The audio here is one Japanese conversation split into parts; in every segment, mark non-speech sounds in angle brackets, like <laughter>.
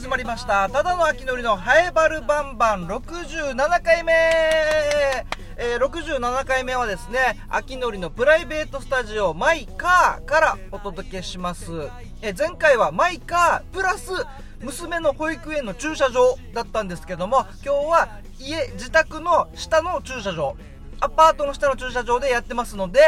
始まりました。ただの秋のりのハエバルバンバン。67回目。えー、67回目はですね秋のりのプライベートスタジオマイカーからお届けします、えー、前回はマイカープラス娘の保育園の駐車場だったんですけども今日は家自宅の下の駐車場アパートの下の駐車場でやってますので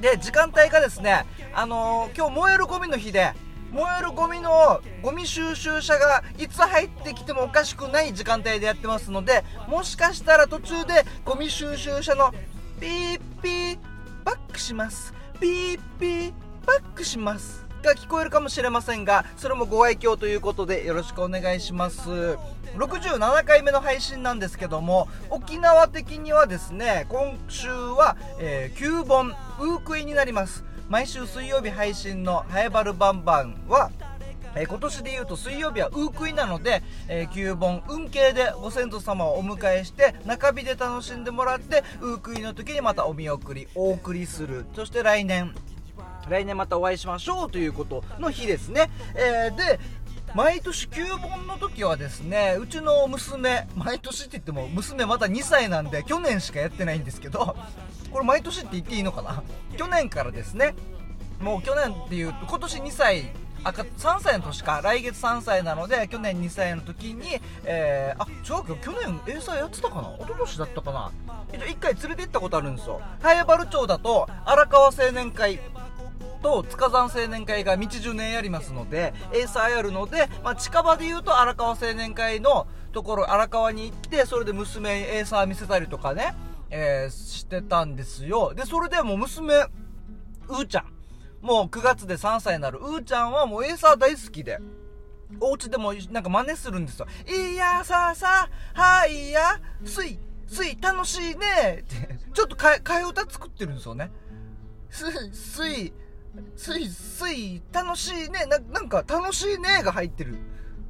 で時間帯がですねあのー、今日燃えるゴミの日で燃えるゴミのゴミ収集車がいつ入ってきてもおかしくない時間帯でやってますのでもしかしたら途中でゴミ収集車のピーピーバックします。ピーピーバックしますが聞こえるかもしれませんがそれもご愛嬌ということでよろしくお願いします。67回目の配信なんですけども沖縄的にはですね今週は、えー、9本ウークイになります。毎週水曜日配信の「ハエバルバンバンは」えー、今年で言うと水曜日はウークイなので、えー、9本運慶でご先祖様をお迎えして中日で楽しんでもらってウークイの時にまたお見送りお送りする。そして来年。来年またお会いしましょうということの日ですね、えー、で毎年9本の時はですねうちの娘毎年って言っても娘まだ2歳なんで去年しかやってないんですけどこれ毎年って言っていいのかな？去年からですねもう去年っていうと今年2歳赤3歳の年か来月3歳なので去年2歳の時に、えー、あ違うけど去年英才やってたかな？一昨年だったかな？1回連れて行ったことあるんですよ。早原町だと荒川青年会と塚山青年会が道10年やりますのでエーサーやるので、まあ、近場で言うと荒川青年会のところ荒川に行ってそれで娘にエーサー見せたりとかねえー、してたんですよ。で、それでもう娘、うーちゃん。もう9月で3歳になるうーちゃんはもうエーサー大好きで、お家でもなんか真似するんですよ。いやささ、はいや、すい、すい、楽しいねって、ちょっと替え、歌作ってるんですよね。す、すい、すい、すい、楽しいね、な、なんか楽しいねが入ってる。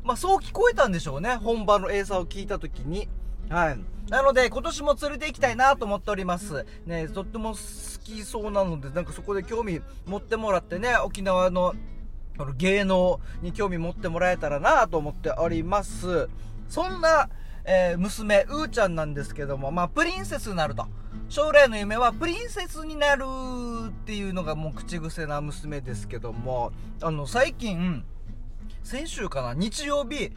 まあそう聞こえたんでしょうね。本場のエーサーを聞いた時に。はい。なので、今年も連れて行きたいなと思っております。ね、とっても好きそうなので、なんかそこで興味持ってもらってね、沖縄の芸能に興味持ってもらえたらなと思っております。そんな、えー、娘、うーちゃんなんですけども、まあ、プリンセスになると。将来の夢はプリンセスになるっていうのがもう口癖な娘ですけども、あの、最近、先週かな、日曜日、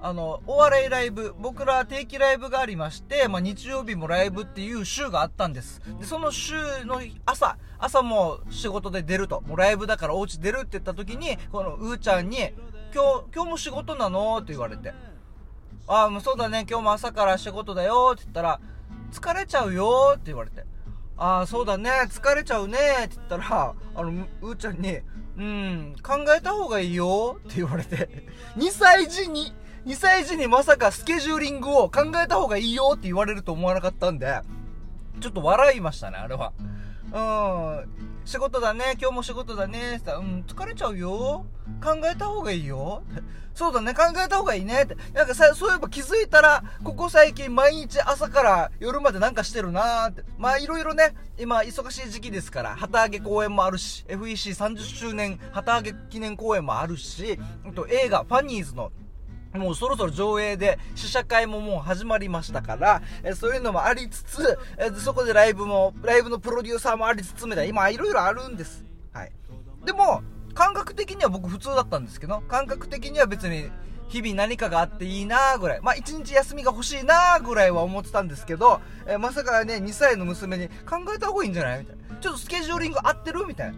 あの、お笑いライブ、僕ら定期ライブがありまして、まあ、日曜日もライブっていう週があったんです。で、その週の朝、朝も仕事で出ると、もうライブだからお家出るって言った時に、このうーちゃんに、今日、今日も仕事なの？って言われて、ああ、そうだね、今日も朝から仕事だよ。って言ったら、疲れちゃうよって言われて、ああ、そうだね、疲れちゃうねって言ったら、あの、うーちゃんに、うん、考えた方がいいよって言われて、2歳児に、2歳児にまさかスケジューリングを考えた方がいいよって言われると思わなかったんで、ちょっと笑いましたね、あれは。うん。仕事だね、今日も仕事だね、って、うん、疲れちゃうよ。考えた方がいいよ。<laughs> そうだね、考えた方がいいねって。なんかさ、そういえば気づいたら、ここ最近毎日朝から夜までなんかしてるなーって。まあいろいろね、今忙しい時期ですから、旗揚げ公演もあるし、FEC30 周年旗揚げ記念公演もあるし、あと映画、ファニーズのもうそろそろ上映で試写会ももう始まりましたから、えそういうのもありつつ、えそこでライブも、ライブのプロデューサーもありつつみたいな、今いろいろあるんです。はい。でも、感覚的には僕普通だったんですけど、感覚的には別に日々何かがあっていいなぐらい、まあ一日休みが欲しいなぐらいは思ってたんですけど、えまさかね、2歳の娘に考えた方がいいんじゃない？みたいな。ちょっとスケジューリング合ってる？みたいな。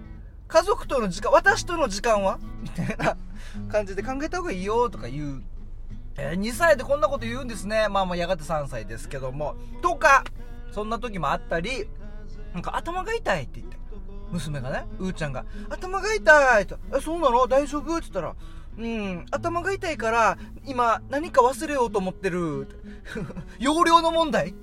家族との時間、私との時間は？みたいな感じで考えた方がいいよとか言うえー、2歳でこんなこと言うんですね。まあまあやがて3歳ですけども。とか、そんな時もあったり、なんか頭が痛いって言って。娘がね、うーちゃんが、頭が痛いと。え、そうなの？大丈夫？って言ったら、うん、頭が痛いから、今何か忘れようと思ってる。<laughs> 容量の問題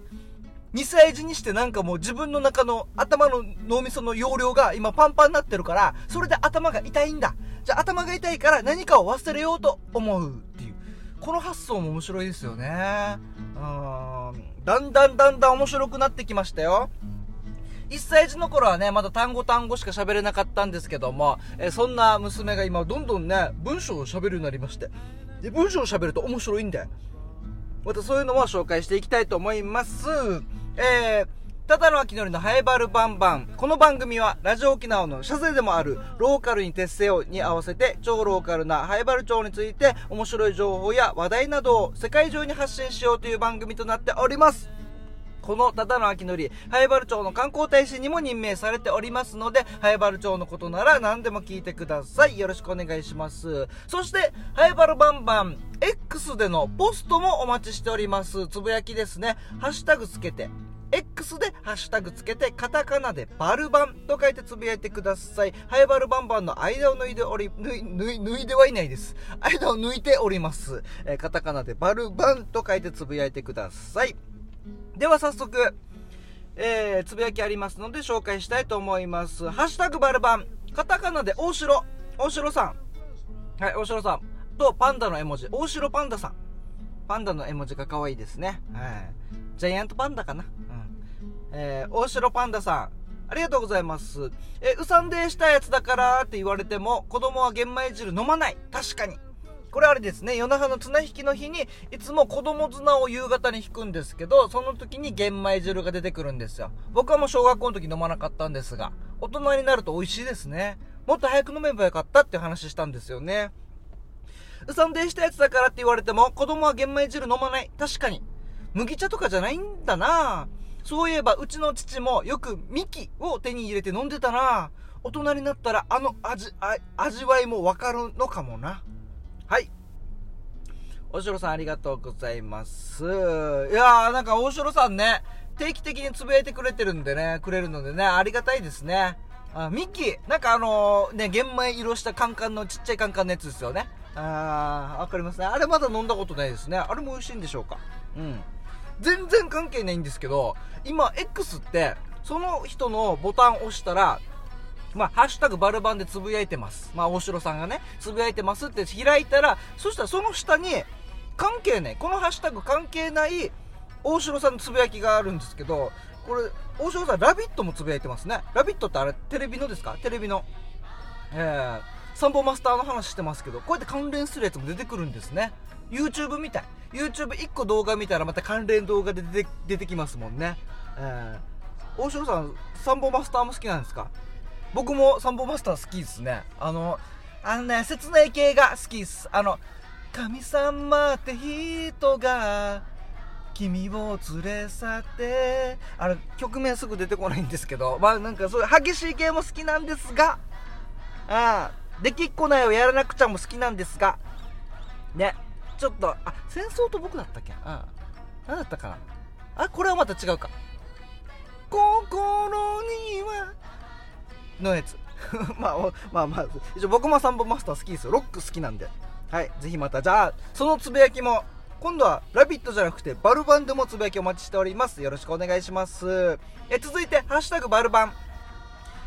2歳児にしてなんかもう自分の中の頭の脳みその容量が今パンパンになってるから、それで頭が痛いんだ。じゃあ頭が痛いから何かを忘れようと思うっていう。この発想も面白いですよね。うん。だんだんだんだん面白くなってきましたよ。1歳児の頃はね、まだ単語単語しか喋れなかったんですけども、えそんな娘が今どんどんね、文章を喋るようになりまして。で文章を喋ると面白いんでまたそういうのも紹介していきたいと思いますえーただの秋のりのハイバルバンバン。この番組は、ラジオ沖縄の社税でもある、ローカルに徹せよに合わせて、超ローカルなハイバル町について、面白い情報や話題などを世界中に発信しようという番組となっております。このただの秋のり、ハイバル町の観光大使にも任命されておりますので、ハイバル町のことなら何でも聞いてください。よろしくお願いします。そして、ハイバルバンバン、X でのポストもお待ちしております。つぶやきですね。ハッシュタグつけて、X でハッシュタグつけて、カタカナでバルバンと書いてつぶやいてください。ハイバルバンバンの間を抜いており、抜い、抜い、抜いてはいないです。間を抜いております。えー、カタカナでバルバンと書いてつぶやいてください。では早速、えー、つぶやきありますので紹介したいと思います。ハッシュタグバルバン、カタカナで大城、大城さん。はい、大城さん。と、パンダの絵文字、大城パンダさん。パンダの絵文字が可愛いですね。はい。ジャイアントパンダかな。えー、大城パンダさん、ありがとうございます。えうさんでしたやつだからって言われても、子供は玄米汁飲まない。確かに。これあれですね、夜中の綱引きの日に、いつも子供綱を夕方に引くんですけど、その時に玄米汁が出てくるんですよ。僕はもう小学校の時飲まなかったんですが、大人になると美味しいですね。もっと早く飲めばよかったって話したんですよね。うさんでしたやつだからって言われても、子供は玄米汁飲まない。確かに。麦茶とかじゃないんだなぁ。そういえば、うちの父もよくミキを手に入れて飲んでたな大人になったらあの味、味わいもわかるのかもな。はい。大城さんありがとうございます。いやーなんか大城さんね、定期的につぶやいてくれてるんでね、くれるのでね、ありがたいですね。あミッキー、なんかあのー、ね、玄米色したカンカンのちっちゃいカンカンのやつですよね。あー、わかりますね。あれまだ飲んだことないですね。あれも美味しいんでしょうか？うん。全然関係ないんですけど、今 X ってその人のボタンを押したらまあ、ハッシュタグバルバンでつぶやいてます。まあ、大城さんがね、つぶやいてますって開いたら、そしたらその下に、関係ない、このハッシュタグ関係ない大城さんのつぶやきがあるんですけど、これ、大城さん、ラビットもつぶやいてますね。ラビットってあれ、テレビのですか？テレビの。えー、サンボマスターの話してますけど、こうやって関連するやつも出てくるんですね。YouTube みたい。YouTube1 個動画見たらまた関連動画で出て出てきますもんね。えー、大城さん、サンボマスターも好きなんですか？僕もサンボマスター好きですね。あの、あのね、切ない系が好きです。あの、神様って人が、君を連れ去って、あれ、曲名すぐ出てこないんですけど、まあなんかそういう激しい系も好きなんですが、ああ、できっこないをやらなくちゃも好きなんですが、ね、ちょっと、あ、戦争と僕だったっけ？あ何だったかな？あ、これはまた違うか。心には、のやつ。<laughs> まあ、まあまあ、一応僕もサンボマスター好きですよ。ロック好きなんで。はい、ぜひまた、じゃあ、そのつぶやきも、今度はラビットじゃなくてバルバンでもつぶやきお待ちしております。よろしくお願いします。え続いて、ハッシュタグバルバン。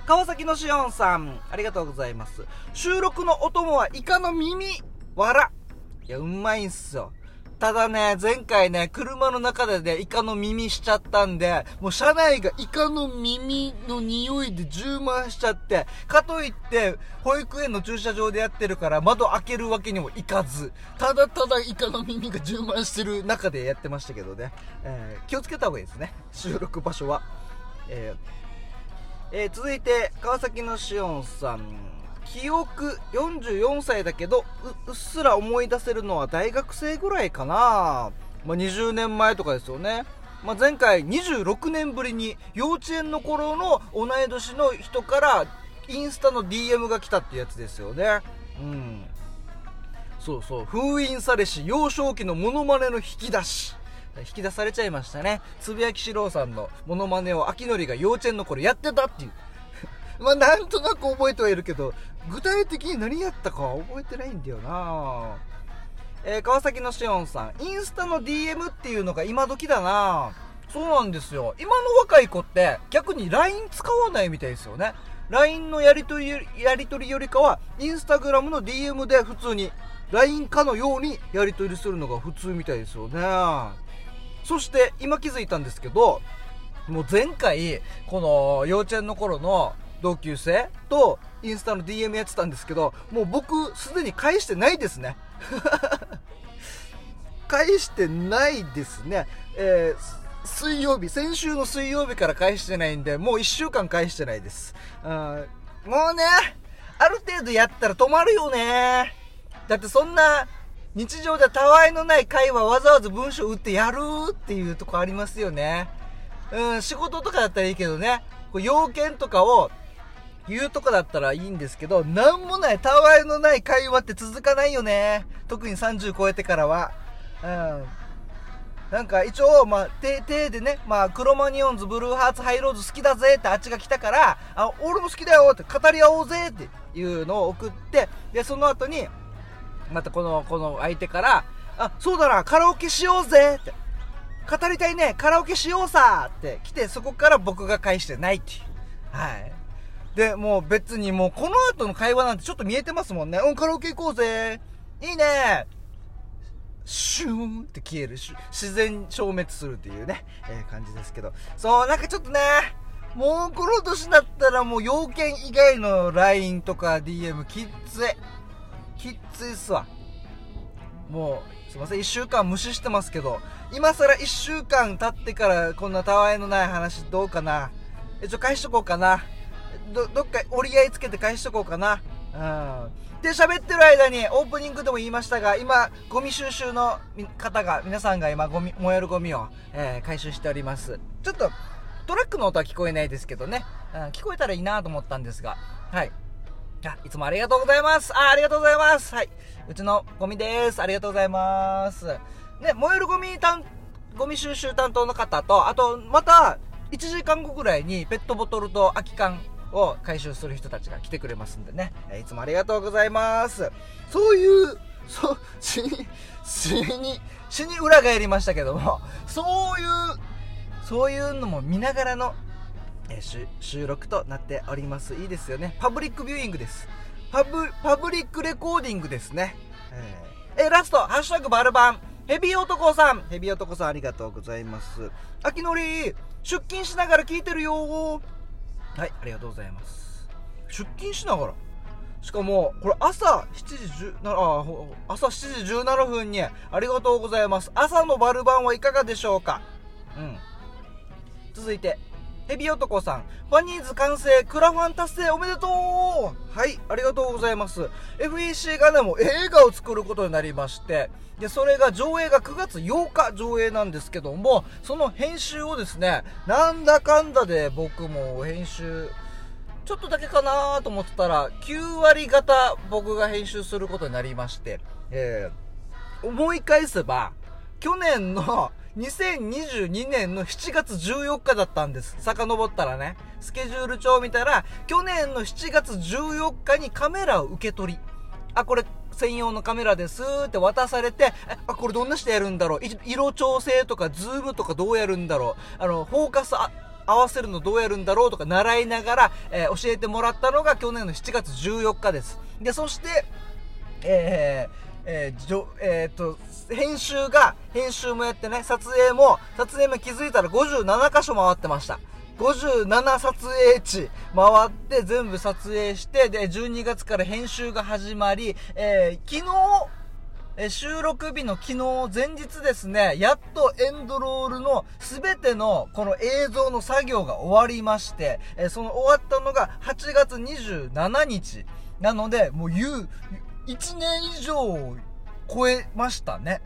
川崎のしおんさん、ありがとうございます。収録のお供はイカの耳、わら。いや、うまいんすよ。ただね、前回ね、車の中でね、イカの耳しちゃったんで、もう車内がイカの耳の匂いで充満しちゃって、かといって、保育園の駐車場でやってるから窓開けるわけにもいかず、ただただイカの耳が充満してる中でやってましたけどね、えー、気をつけた方がいいですね、収録場所は。えーえー、続いて、川崎のしおんさん。記憶44歳だけどうっすら思い出せるのは大学生ぐらいかな、まあ、20年前とかですよね、まあ、前回26年ぶりに幼稚園の頃の同い年の人からインスタの DM が来たってやつですよね。うん。そうそう。封印されし幼少期のモノマネの引き出し。引き出されちゃいましたねつぶやきしろうさんのモノマネを秋典が幼稚園の頃やってたっていう <laughs> まあなんとなく覚えてはいるけど具体的に何やったかは覚えてないんだよなえー、川崎のしおんさん、インスタの DM っていうのが今時だなそうなんですよ。今の若い子って逆に LINE 使わないみたいですよね。LINE のやりとり、やりとりよりかは、インスタグラムの DM で普通に LINE かのようにやりとりするのが普通みたいですよね。そして今気づいたんですけど、もう前回、この幼稚園の頃の同級生とインスタの DM やってたんですけど、もう僕すでに返してないですね。<laughs> 返してないですね。えー、水曜日、先週の水曜日から返してないんで、もう1週間返してないです。うん、もうね、ある程度やったら止まるよね。だってそんな、日常でたわいのない会話わざわざ文章打ってやるっていうとこありますよね。うん、仕事とかだったらいいけどね、こう要件とかを言うとかだったらいいんですけど、なんもない、たわいのない会話って続かないよね。特に30超えてからは。うん。なんか一応、まあ、手、手でね、まあ、クロマニオンズ、ブルーハーツ、ハイローズ好きだぜってあっちが来たから、あ、俺も好きだよって語り合おうぜっていうのを送って、で、その後に、またこの、この相手から、あ、そうだな、カラオケしようぜって。語りたいね、カラオケしようさって来て、そこから僕が返してないっていう。はい。で、もう別にもうこの後の会話なんてちょっと見えてますもんね。うん、カラオケ行こうぜ。いいね。シューンって消えるし。自然消滅するっていうね、えー、感じですけど。そう、なんかちょっとね、もうこの年だったらもう要件以外の LINE とか DM きっつい。きっついっすわ。もう、すいません、1週間無視してますけど、今更1週間経ってからこんなたわいのない話どうかな。え、ちょ、返しとこうかな。ど、どっか折り合いつけて返しとこうかな。うん。で、喋ってる間に、オープニングでも言いましたが、今、ゴミ収集の方が、皆さんが今、ゴミ、燃えるゴミを、えー、回収しております。ちょっと、トラックの音は聞こえないですけどね、うん、聞こえたらいいなと思ったんですが、はい。あ、いつもありがとうございます。あ、ありがとうございます。はい。うちのゴミです。ありがとうございます。ね、燃えるゴミ担、ゴミ収集担当の方と、あと、また、1時間後ぐらいにペットボトルと空き缶を回収する人たちが来てくれますんでね、えいつもありがとうございます。そういう、そう、<laughs> 死に、死に、死に裏返りましたけども、そういう、そういうのも見ながらの、え収録となっております。いいですよね。パブリックビューイングです。パブ、パブリックレコーディングですね。えー、えラスト、ハッシュタグバルバン。ヘビ男さん。ヘビ男さんありがとうございます。秋のり、出勤しながら聞いてるよはいありがとうございます出勤しながら？しかもこれ朝7時17あ朝7時17分にありがとうございます朝のバルバンはいかがでしょうか？うん続いてヘビ男さん、ファニーズ完成、クラファン達成おめでとうはい、ありがとうございます。FEC がね、も映画を作ることになりまして、で、それが上映が9月8日上映なんですけども、その編集をですね、なんだかんだで僕も編集、ちょっとだけかなと思ってたら、9割方僕が編集することになりまして、えー、思い返せば、去年の2022年の7月14日だったんです。遡ったらね。スケジュール帳見たら、去年の7月14日にカメラを受け取り、あ、これ専用のカメラですって渡されて、あ、これどんなしてやるんだろう？色調整とかズームとかどうやるんだろう？あの、フォーカス合わせるのどうやるんだろうとか習いながら、えー、教えてもらったのが去年の7月14日です。で、そして、えー、えー、じょえー、っと、編集が、編集もやってね、撮影も、撮影も気づいたら57箇所回ってました。57撮影地回って全部撮影して、で、12月から編集が始まり、えー、昨日、え収録日の昨日前日ですね、やっとエンドロールの全てのこの映像の作業が終わりまして、えその終わったのが8月27日。なので、もう言う、1年以上超えましたね。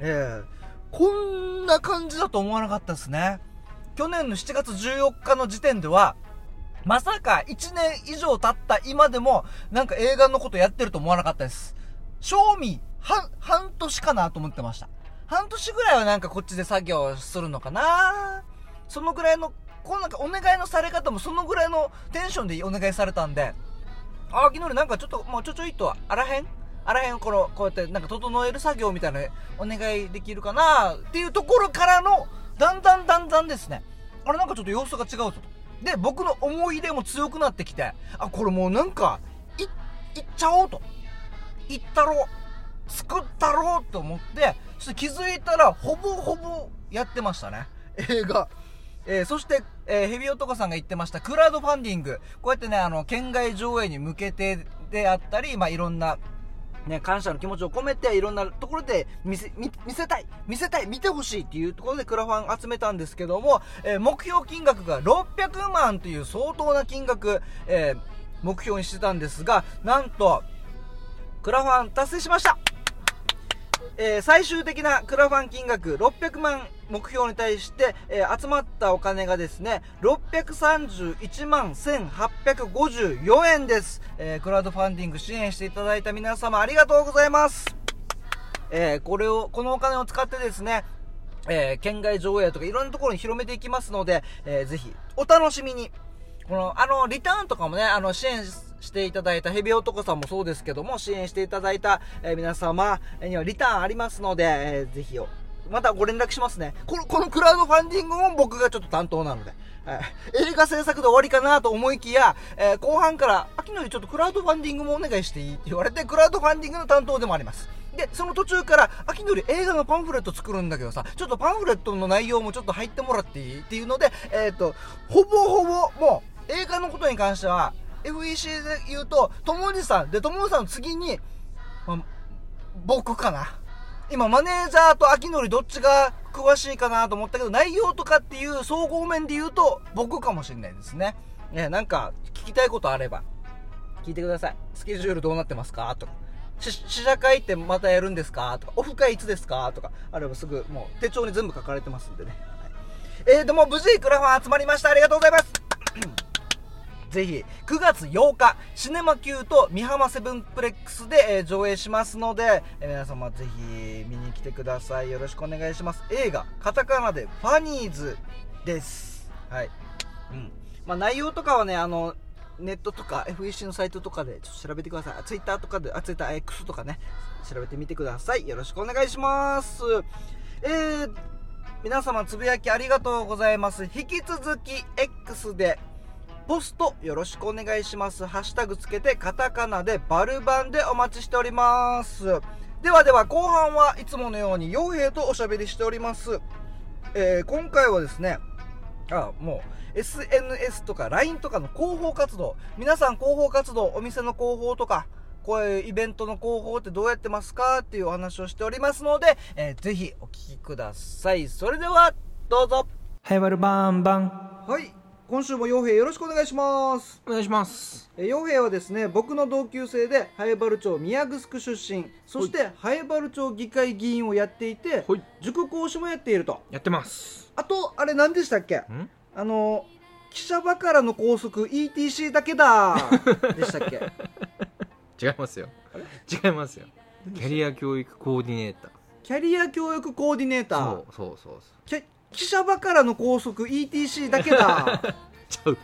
ええ、こんな感じだと思わなかったですね。去年の7月14日の時点では、まさか1年以上経った今でも、なんか映画のことやってると思わなかったです。賞味、半、半年かなと思ってました。半年ぐらいはなんかこっちで作業するのかなそのぐらいの、こうなんかお願いのされ方もそのぐらいのテンションでお願いされたんで、あ、昨日なんかちょっと、もうちょちょいと、あらへん？あらへん、この、こうやってなんか整える作業みたいなお願いできるかな？っていうところからの、だんだんだんだんですね、あれなんかちょっと様子が違うぞと。で、僕の思い入れも強くなってきて、あ、これもうなんか、い、いっちゃおうと。いったろう。作ったろうと思って、そして気づいたら、ほぼほぼやってましたね。映画。えー、そして、えー、ヘビ男さんが言ってました、クラウドファンディング。こうやってね、あの、県外上映に向けてであったり、まあ、いろんな、ね、感謝の気持ちを込めていろんなところで見せ見せたい見せたい見てほしいっていうところでクラファン集めたんですけども、えー目標金額が600万という相当な金額、えー目標にしてたんですがなんとクラファン達成しましたえー最終的なクラファン金額600万目標に対して、えー集まったお金がですね631万1854円です、えークラウドファンディング支援していただいた皆様ありがとうございます、えこれをこのお金を使ってですねえ県外上映とかいろんなところに広めていきますので、えーぜひお楽しみに。この、あの、リターンとかもね、あの、支援していただいたヘビ男さんもそうですけども、支援していただいた、え皆様にはリターンありますので、えーぜひよ、またご連絡しますね。この、このクラウドファンディングも僕がちょっと担当なので、はい映画制作で終わりかなと思いきや、えー後半から、秋のりちょっとクラウドファンディングもお願いしていいって言われて、クラウドファンディングの担当でもあります。で、その途中から、秋のり映画のパンフレット作るんだけどさ、ちょっとパンフレットの内容もちょっと入ってもらっていい？っていうので、えっ、と、ほぼほぼ、もう、映画のことに関しては、FEC で言うと、ともじさん、で、ともじさんの次に、ま僕かな。今、マネージャーと秋のりどっちが詳しいかなと思ったけど、内容とかっていう総合面で言うと、僕かもしれないですね。ね、なんか、聞きたいことあれば、聞いてください。スケジュールどうなってますか？とか。試写会ってまたやるんですか？とか、オフ会いつですか？とか、あればすぐ、もう手帳に全部書かれてますんでね。はい、えー、でも無事クラファン集まりました。ありがとうございます。ぜひ、9月8日、シネマ Q と美浜セブンプレックスで、えー上映しますので、えー皆様ぜひ見に来てください。よろしくお願いします。映画、カタカナでファニーズです。はい。うん。まあ内容とかはね、あの、ネットとか FEC のサイトとかでちょっと調べてください。ツイッターとかで、あ、ツイッター X とかね、調べてみてください。よろしくお願いします。えー、皆様つぶやきありがとうございます。引き続き X で、ポストよろしくお願いします。ハッシュタグつけてカタカナでバルバンでお待ちしております。ではでは後半はいつものように傭兵とおしゃべりしております。えー今回はですね、あ、もう SNS とか LINE とかの広報活動、皆さん広報活動、お店の広報とか、こういうイベントの広報ってどうやってますかっていうお話をしておりますので、えーぜひお聞きください。それでは、どうぞ。はい、バルバンバン。はい。今週も傭兵よろしくお願いします。お願いします。えー傭兵はですね僕の同級生で南原町宮城出身そして南原町議会議員をやっていてはい塾講師もやっているとやってます。あとあれ何でしたっけ？ん？あの記者場からの拘束 ETC だけだ <laughs> でしたっけ？違いますよ。違いますよ。キャリア教育コーディネーター。キャリア教育コーディネーターそうそうそうそう。きゃ記者場からの拘束 ETC だけだ <laughs> ちゃう。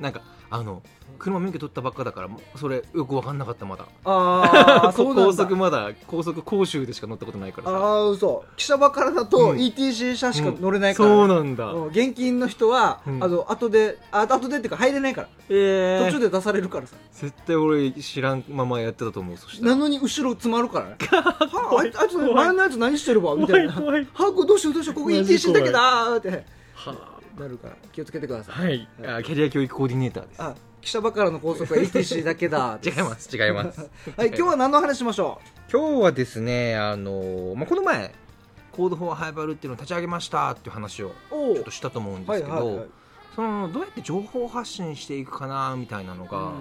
なんか、あの、車免許取ったばっかだから、それよく分かんなかった、まだ。ああ <laughs> そうなん高だ速まだ、高速講習でしか乗ったことないからさ。ああ嘘。記者場からだとうん。ETC 車しか乗れないから、そうなんだ。うん。現金の人は、うん。あの後であ後でっていうか入れないから。え途中で出されるからさ、絶対俺知らんままやってたと思う、そしたら。なのに後ろ詰まるからね。<laughs> はああいつあいつ前のやつ何してるわみたいな。はあこれどうしようどうしようここ ETC だけだーって。はなるから気をつけてください、あはい。あキャリア教育コーディネーターです。あ記者場からの拘束は ETC だけだ。違います、違います。はい今日は何の話しましょ今日はですね、あのまあ、この前、コードフォーハイバルっていうのを立ち上げましたっていう話をちょっとしたと思うんですけど、はいはいはい。そのどうやって情報発信していくかなみたいなのが、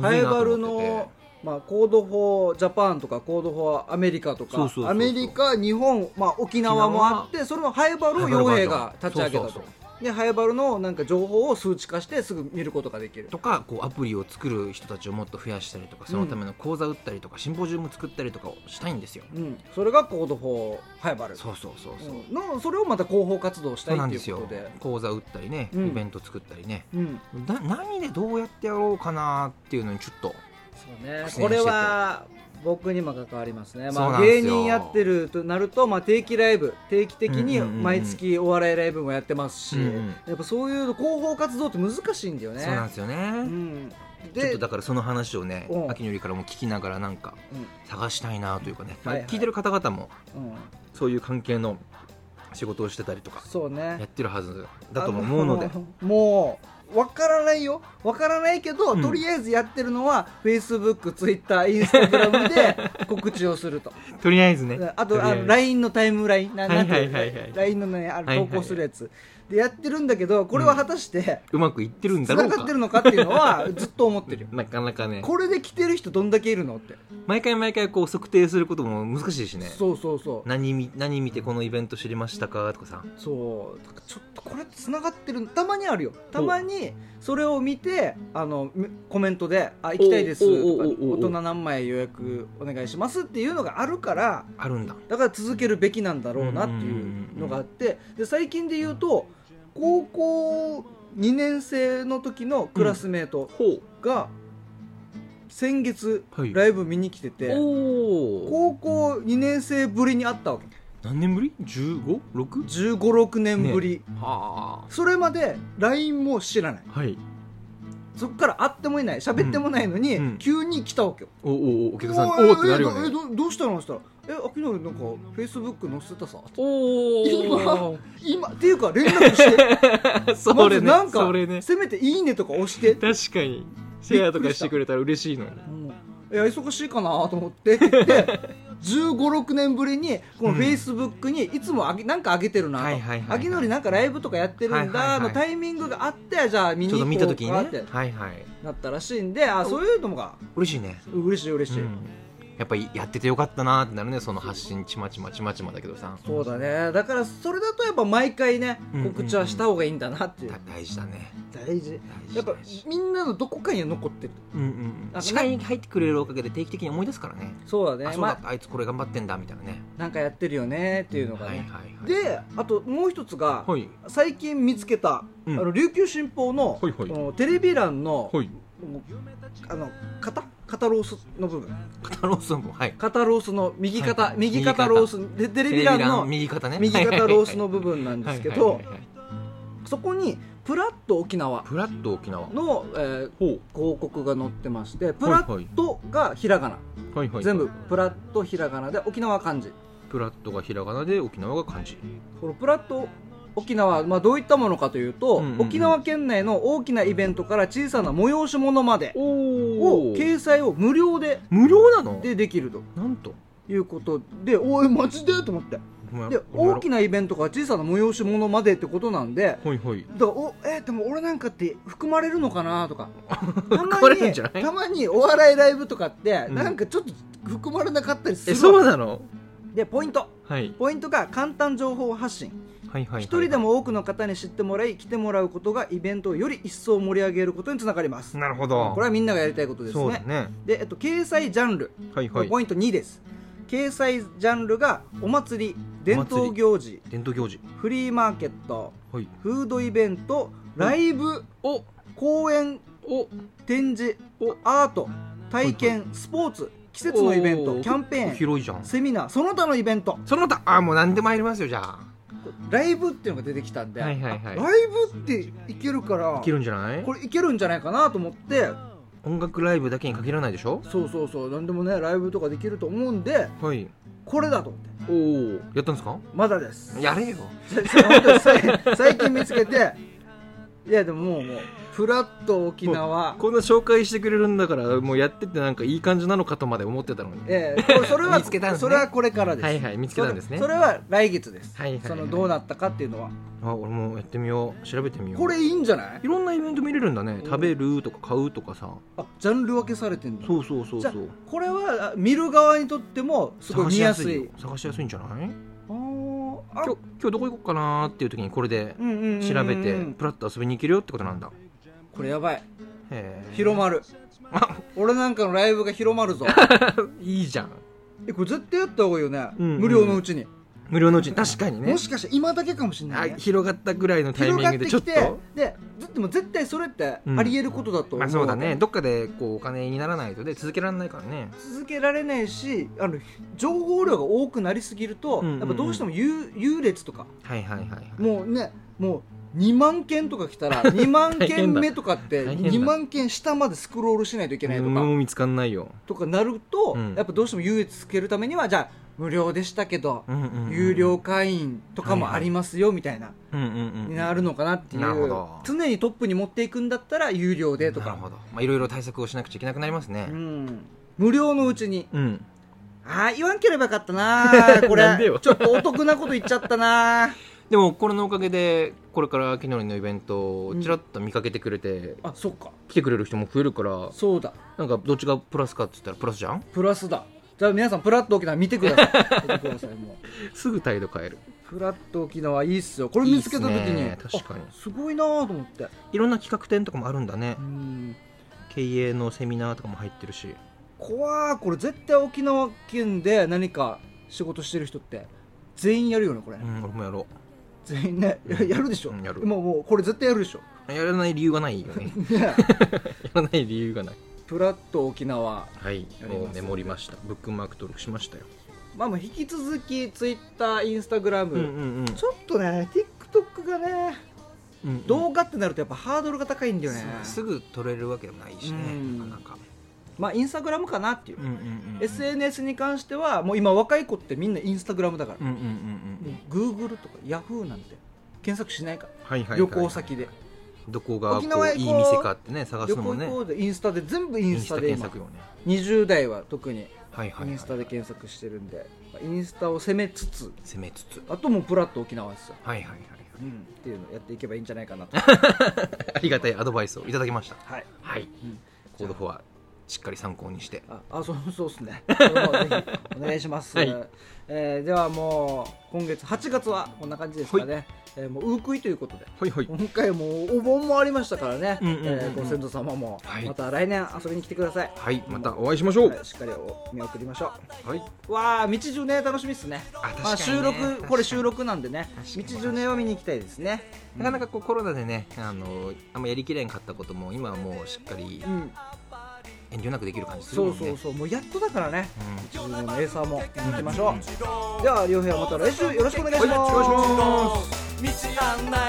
南風原の、まあ、 Code for Japan とか Code for America とかそうそうそうそう。アメリカ日本、まあ、沖縄もあってそれの南風原を傭兵が立ち上げたとで南風原のなんか情報を数値化してすぐ見ることができる。とかこうアプリを作る人たちをもっと増やしたりとかそのための講座打ったりとか、シンポジウム作ったりとかをしたいんですよ。うん、それが Code for 南風原。そうそうそうそう。うん。のそれをまた広報活動したいっなんですよていうことで講座打ったりね、うん。イベント作ったりね。うん。な何でどうやってやろうかなっていうのにちょっとそうね。これは僕にも関わりますね、まあ、芸人やってるとなると、まあ、定期ライブ定期的に毎月お笑いライブもやってますし、うんうん。やっぱそういう広報活動って難しいんだよね。そうなんですよね。うん。ちょっでとだからその話をねうん。秋のりからも聞きながらなんかうん。探したいなというかね、まあはい。はい聞いてる方々もうん。そういう関係の仕事をしてたりとかそうね。やってるはずだとも思うので。あのもうわからないよ。わからないけど、うん。とりあえずやってるのは FacebookTwitter、Instagram で <laughs> 告知をすると。とりあえずね。あとあの LINE のタイムライン。ななんていうの？はいはいはいはい。LINE のねあ投稿するやつ。でやってるんだけどこれは果たしてうまくいってるんだ繋ろうか。がってるのかっていうのは <laughs> ずっと思ってるよ。なかなかね。これで来てる人どんだけいるの？って毎回毎回こう測定することも難しいしね。そうそうそう。何見何見てこのイベント知りましたか？とかさ。そう。だからちょっとこれってつながってるたまにあるよ。たまにそれを見てあのみコメントで「あ行きたいです」とか大人何枚予約お願いします」っていうのがあるからあるんだ。だから続けるべきなんだろうなっていうのがあってで最近で言うと高校2年生の時のクラスメートほが先月はい。ライブ見に来てて、高校2年生ぶりに会ったわけ何年ぶり ?15?6? 1 5 6年ぶり、はそれまで LINE も知らない。あはい。そっから会ってもいない。喋ってもないのに、うん。うん。急に来たわけよ。おおお客さんおおってなるよね。ええどどどうしたの？って言ったら「え秋典なんかフェイスブック載せたさ」お今今っていうか連絡して。<laughs> そまれねずなんか、ね。せめて「いいね」とか押して。確かに。シェアとかしてくれたら嬉しいのにうん。いや忙しいかなと思ってって言って1 5 6年ぶりにこのフェイスブックにいつもあげなんか上げてるなと。はいはいはいはい。秋典なんかライブとかやってるんだのタイミングがあってじゃあ見に行こうかってはいはい。なったらしいんであそういうのが嬉しいね。嬉しい嬉しい、うんやっぱりやっててよかったなってなるねその発信ちまちまちまちまだけどさ。そうだね。だからそれだとやっぱ毎回ね告知はした方がいいんだなっていう。だ大事だね。大事。大事。やっぱみんなのどこかには残ってる。うんうんあ視界に入ってくれるおかげで定期的に思い出すからね。そうだね。あそうまあいつこれ頑張ってんだみたいなね。なんかやってるよねっていうのがはいね、であともう一つが、はい。最近見つけた、うん。あの琉球新報のテレビ欄の,、はいあの肩？肩ロースの部分。肩ロースのはい。肩ロースの右肩、はい右肩ロース。でテレビ欄の右肩ね。右肩ロースの部分なんですけどそこにプラット沖縄プラット沖縄。の、えー広告が載ってましてプラットがひらがな、はいはい。全部プラットひらがなで沖縄漢字。プラットがひらがなで沖縄が漢字。このプラット沖縄、まあ、どういったものかというと、うんうんうん。沖縄県内の大きなイベントから小さな催し物までおを掲載を無料で無料なの？でできると。なんと。いうことでおいマジで？と思って。で大きななイベントから小さな催し物までってことなんでほいほい。だおえでも俺なんかって含まれるのかなとか。た <laughs> 含まにたまにお笑いライブとかって、うん。なんかちょっと含まれなかったりすえるそうなの？でポイント。はい。ポイントが簡単情報発信一人でも多くの方に知ってもらい来てもらうことがイベントをより一層盛り上げることにつながります。なるほど。これはみんながやりたいことですね。ね。で、えっと、掲載ジャンル、はいはい。ポイント2です。掲載ジャンルがお祭り伝統行事。伝統行事。フリーマーケット。はい。フードイベント。ライブ。お。公演。お。展示。アート。体験。スポーツ。季節のイベント。キャンペーン。広いじゃん。セミナー。その他のイベント。その他。あもう何でも入りますよじゃあライブっていうのが出てきたんで、はいはいはい。あライブっていけるからいけるんじゃない？これいけるんじゃないかなと思って。音楽ライブだけに限らないでしょ？そうそうそう。何でもねライブとかできると思うんではい。これだと思って。おおやったんですか？まだです。やれよ。<laughs> 最近見つけていやでももうもうフラット沖縄。こんな紹介してくれるんだからもうやっててなんかいい感じなのかとまで思ってたのに。ええこれそれは見つけたんですね。それはこれからです。はいはい見つけたんですね。それそれは来月です、はいはい。はいそのどうなったかっていうのは。あ俺もやってみよう。調べてみよう。これいいんじゃない？いろんなイベント見れるんだね。食べるとか買うとかさ。あジャンル分けされてんだそうそうそうじゃあそうこれはあ見る側にとってもすごい見やすいよ。探しやすいんじゃない？あーあ今日今日どこ行こうかなーっていう時にこれで調べてプラッと遊びに行けるよってことなんだ。これやばい。広まる。あ俺なんかのライブが広まるぞ。<laughs> いいじゃん。えこれ絶対やった方がいいよね、うんうん。無料のうちに、無料のうちに。確かにね。もしかして今だけかもしれなあいね。広がったぐらいのタイミングでちょっと広がってきてでずでも絶対それってうん。ありえることだと思う、まあそうだね。どっかでこうお金にならないとで続けられないからね。続けられないしあの情報量が多くなりすぎると、うんうんうん。やっぱどうしても優優劣とか。はいはいはいはい。もうねもう2万件とか来たら <laughs> 2万件目とかって大変だ。2万件下までスクロールしないといけないとか。もう見つかんないよ。とかなると、うん。やっぱどうしても優越つけるためにはじゃあ無料でしたけど、うんうんうん。有料会員とかもありますよみたいな、うんうんうんになるのかなっていう。常にトップに持っていくんだったら有料でとか。なるほど。まあいろいろ対策をしなくちゃいけなくなりますね。うん、無料のうちに。うん。ああ言わんければよかったな <laughs> これ。ちょっとお得なこと言っちゃったな <laughs> でもこれのおかげでこれから秋のりのイベントをちらっと見かけてくれて、あそっか。来てくれる人も増えるからそうだ。なんかどっちがプラスかって言ったらプラスじゃん？プラスだじゃあ皆さんプラッと沖縄見てください。ださいもう。<laughs> すぐ態度変える。プラッと沖縄いいっすよ。これ見つけた時にね。確かに。あすごいなーと思って。いろんな企画展とかもあるんだね。うん。経営のセミナーとかも入ってるし。怖ーこれ絶対沖縄県で何か仕事してる人って全員やるよねこれ、うん俺もやろ全員ねややるでしょ、うんやる。もうもうこれ絶対やるでしょ。うやらない理由がないよね。<laughs> ね <laughs> やらない理由がないプラッと沖縄はいメモりました。ブックマーク登録しましたよ。まあもう引き続きツイッターインスタグラム、うんうんちょっとね TikTok がねうん動画ってなるとやっぱハードルが高いんだよね、すぐ撮れるわけでもないしねうん。なかなか。まあインスタグラムかなっていう、うんうんうん SNS に関してはもう今若い子ってみんなインスタグラムだから、うんうんうんうんもう Google とか Yahoo なんて検索しないから、旅行先でどこがこうういい店かってね探すのもね。インスタで全部インスタで今タね。20代は特にはいはいはいインスタで検索してるんで、まあインスタを攻めつつ攻めつつ。あともうプラッと沖縄ですよ、はいはいはいうん、っていうのをやっていけばいいんじゃないかなと。<laughs> ありがたいアドバイスをいただきました。はい。はい。うん。コード4はしっかり参考にして。ああそう <laughs> そうですね。<laughs> ぜひお願いします、はい。えーではもう今月8月はこんな感じですかね、えーもうウークイということで。ほいほい。今回もお盆もありましたからね、うんうんうんうん。えーご先祖様も、はい。また来年遊びに来てください。はいまたお会いしましょう。はいしっかりお見送りましょはい。うわあ道中ね楽しみっすね。あ確かにね。まあ、収録これ収録なんでね。道確かに。中ねを見に行きたいですね。なかなかこうコロナでねあのあんまやりきれんかったことも今はもうしっかりうん遠慮なくできる感じするそうもんね。そうそうもうやっとだからね。うん。のエーサーも行きましょう。では両平はまた来週よろしくお願いします、はいお願いします。道案内の